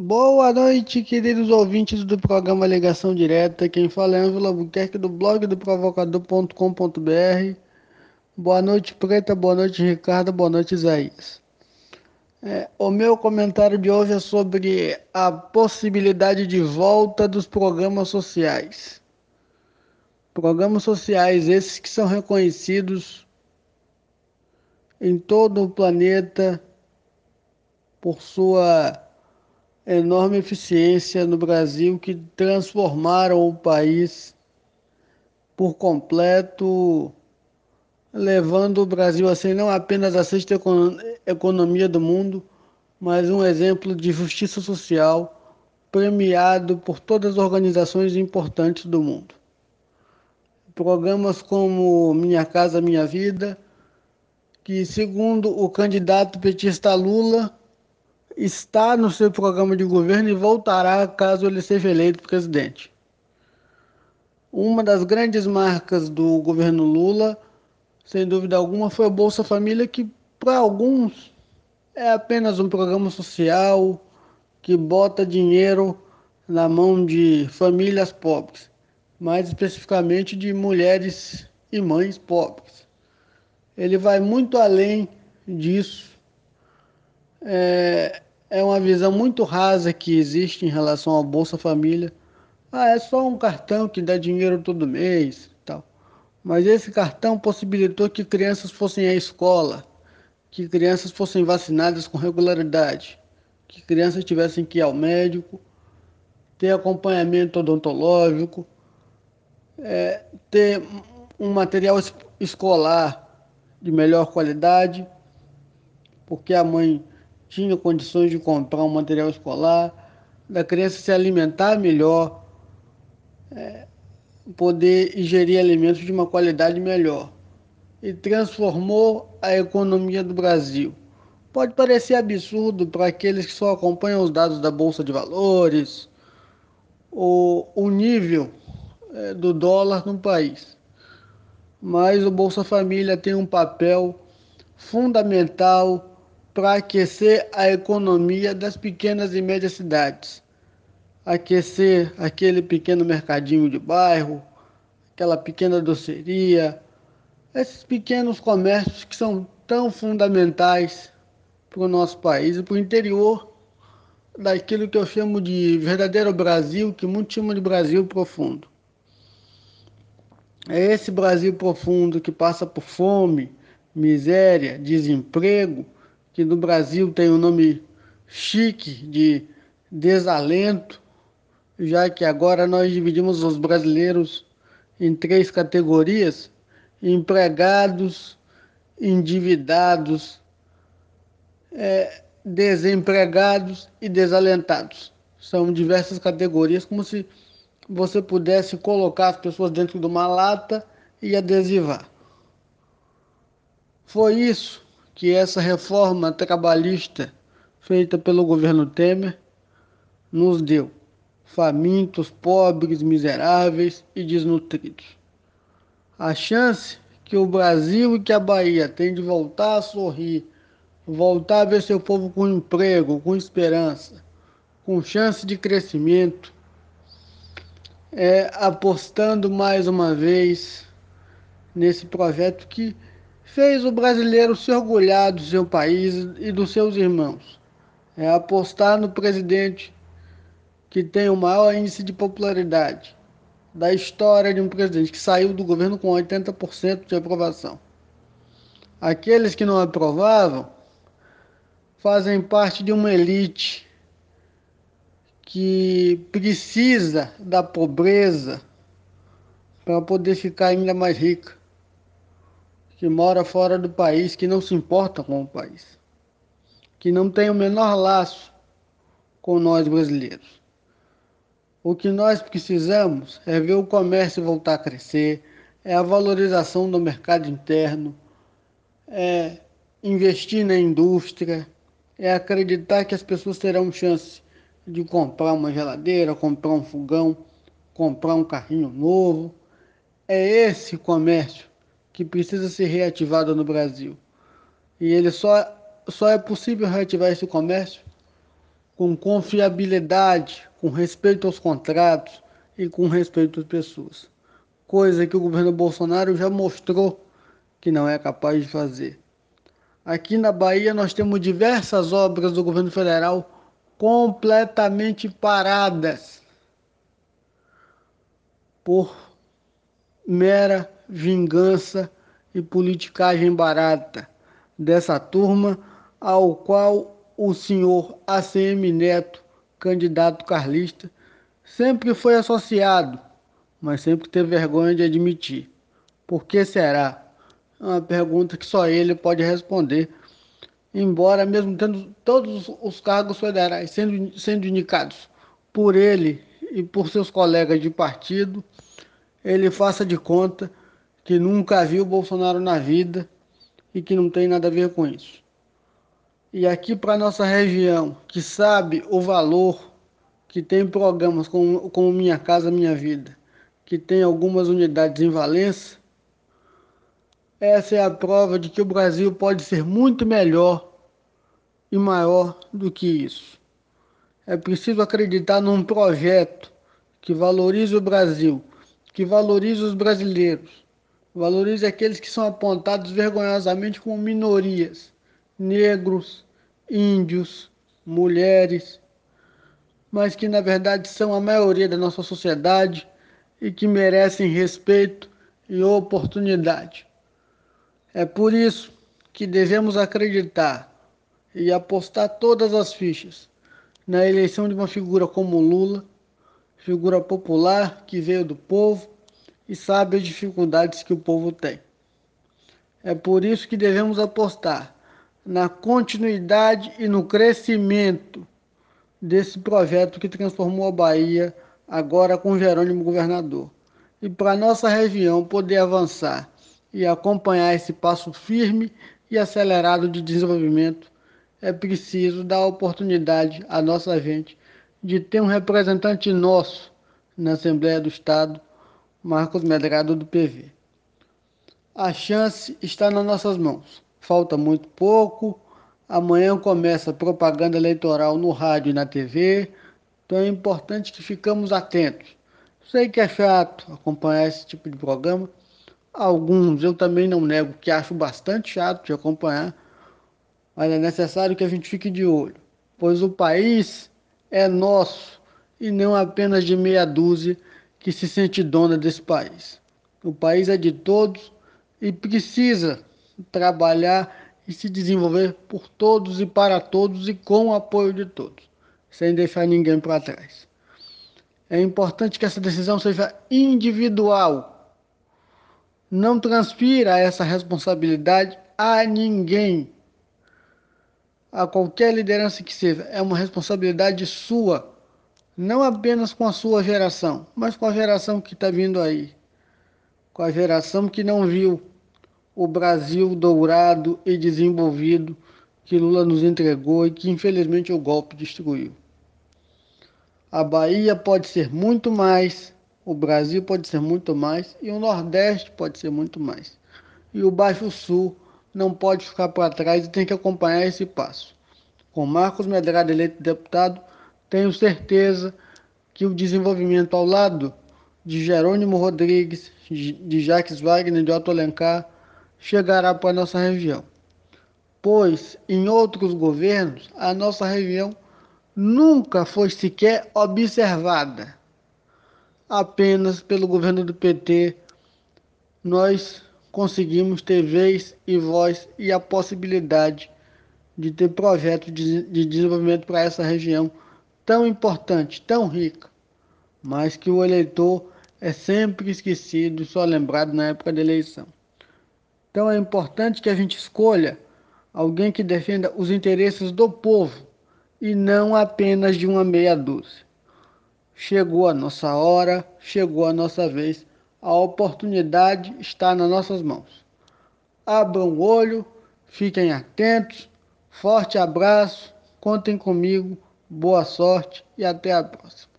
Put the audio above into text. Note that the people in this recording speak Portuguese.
Boa noite, queridos ouvintes do programa Ligação Direta. Quem fala é Ângelo Albuquerque do blog do provocador.com.br. Boa noite, Preta. Boa noite, Ricardo. Boa noite, Isaías. É, o meu comentário de hoje é sobre a possibilidade de volta dos programas sociais. Programas sociais esses que são reconhecidos em todo o planeta por sua enorme eficiência no Brasil que transformaram o país por completo, levando o Brasil a ser não apenas a sexta economia do mundo, mas um exemplo de justiça social premiado por todas as organizações importantes do mundo. Programas como Minha Casa Minha Vida, que segundo o candidato petista Lula, está no seu programa de governo e voltará caso ele seja eleito presidente. Uma das grandes marcas do governo Lula, sem dúvida alguma, foi o Bolsa Família, que para alguns é apenas um programa social que bota dinheiro na mão de famílias pobres, mais especificamente de mulheres e mães pobres. Ele vai muito além disso. É, é uma visão muito rasa que existe em relação ao Bolsa Família. Ah, é só um cartão que dá dinheiro todo mês, tal. Mas esse cartão possibilitou que crianças fossem à escola, que crianças fossem vacinadas com regularidade, que crianças tivessem que ir ao médico, ter acompanhamento odontológico, é, ter um material escolar de melhor qualidade, porque a mãe tinha condições de comprar um material escolar, da criança se alimentar melhor, é, poder ingerir alimentos de uma qualidade melhor. E transformou a economia do Brasil. Pode parecer absurdo para aqueles que só acompanham os dados da Bolsa de Valores, o, o nível é, do dólar no país. Mas o Bolsa Família tem um papel fundamental para aquecer a economia das pequenas e médias cidades. Aquecer aquele pequeno mercadinho de bairro, aquela pequena doceria, esses pequenos comércios que são tão fundamentais para o nosso país e para o interior daquilo que eu chamo de verdadeiro Brasil, que muitos chamam de Brasil profundo. É esse Brasil profundo que passa por fome, miséria, desemprego, que no Brasil tem o um nome chique de desalento, já que agora nós dividimos os brasileiros em três categorias: empregados, endividados, é, desempregados e desalentados. São diversas categorias, como se você pudesse colocar as pessoas dentro de uma lata e adesivar. Foi isso que essa reforma trabalhista feita pelo governo Temer nos deu famintos, pobres, miseráveis e desnutridos. A chance que o Brasil e que a Bahia têm de voltar a sorrir, voltar a ver seu povo com emprego, com esperança, com chance de crescimento, é apostando mais uma vez nesse projeto que fez o brasileiro se orgulhar do seu país e dos seus irmãos. É apostar no presidente que tem o maior índice de popularidade da história de um presidente que saiu do governo com 80% de aprovação. Aqueles que não aprovavam fazem parte de uma elite que precisa da pobreza para poder ficar ainda mais rica que mora fora do país, que não se importa com o país, que não tem o menor laço com nós brasileiros. O que nós precisamos é ver o comércio voltar a crescer, é a valorização do mercado interno, é investir na indústria, é acreditar que as pessoas terão chance de comprar uma geladeira, comprar um fogão, comprar um carrinho novo. É esse comércio que precisa ser reativada no Brasil. E ele só, só é possível reativar esse comércio com confiabilidade, com respeito aos contratos e com respeito às pessoas. Coisa que o governo Bolsonaro já mostrou que não é capaz de fazer. Aqui na Bahia nós temos diversas obras do governo federal completamente paradas por mera vingança e politicagem barata dessa turma ao qual o senhor ACM Neto, candidato carlista, sempre foi associado, mas sempre teve vergonha de admitir. Por que será? É uma pergunta que só ele pode responder, embora mesmo tendo todos os cargos federais sendo, sendo indicados por ele e por seus colegas de partido, ele faça de conta que nunca viu Bolsonaro na vida e que não tem nada a ver com isso. E aqui para nossa região, que sabe o valor que tem programas como, como Minha Casa Minha Vida, que tem algumas unidades em Valença, essa é a prova de que o Brasil pode ser muito melhor e maior do que isso. É preciso acreditar num projeto que valorize o Brasil, que valorize os brasileiros, valorize aqueles que são apontados vergonhosamente como minorias negros, índios, mulheres, mas que na verdade são a maioria da nossa sociedade e que merecem respeito e oportunidade. É por isso que devemos acreditar e apostar todas as fichas na eleição de uma figura como Lula, figura popular que veio do povo e sabe as dificuldades que o povo tem. É por isso que devemos apostar na continuidade e no crescimento desse projeto que transformou a Bahia agora com Jerônimo governador. E para nossa região poder avançar e acompanhar esse passo firme e acelerado de desenvolvimento, é preciso dar oportunidade à nossa gente de ter um representante nosso na Assembleia do Estado, Marcos Medrado do PV. A chance está nas nossas mãos falta muito pouco. Amanhã começa propaganda eleitoral no rádio e na TV. Então é importante que ficamos atentos. Sei que é chato acompanhar esse tipo de programa. Alguns eu também não nego que acho bastante chato de acompanhar, mas é necessário que a gente fique de olho, pois o país é nosso e não apenas de meia dúzia que se sente dona desse país. O país é de todos e precisa trabalhar e se desenvolver por todos e para todos e com o apoio de todos, sem deixar ninguém para trás. É importante que essa decisão seja individual. Não transfira essa responsabilidade a ninguém, a qualquer liderança que seja. É uma responsabilidade sua, não apenas com a sua geração, mas com a geração que está vindo aí, com a geração que não viu o Brasil dourado e desenvolvido que Lula nos entregou e que infelizmente o golpe destruiu. A Bahia pode ser muito mais, o Brasil pode ser muito mais e o Nordeste pode ser muito mais. E o Baixo Sul não pode ficar para trás e tem que acompanhar esse passo. Com Marcos Medrado eleito deputado, tenho certeza que o desenvolvimento ao lado de Jerônimo Rodrigues, de Jacques Wagner, de Otto Alencar, chegará para a nossa região. Pois em outros governos a nossa região nunca foi sequer observada. Apenas pelo governo do PT nós conseguimos ter vez e voz e a possibilidade de ter projetos de, de desenvolvimento para essa região tão importante, tão rica, mas que o eleitor é sempre esquecido e só lembrado na época da eleição. Então é importante que a gente escolha alguém que defenda os interesses do povo e não apenas de uma meia dúzia. Chegou a nossa hora, chegou a nossa vez, a oportunidade está nas nossas mãos. Abram o olho, fiquem atentos, forte abraço, contem comigo, boa sorte e até a próxima.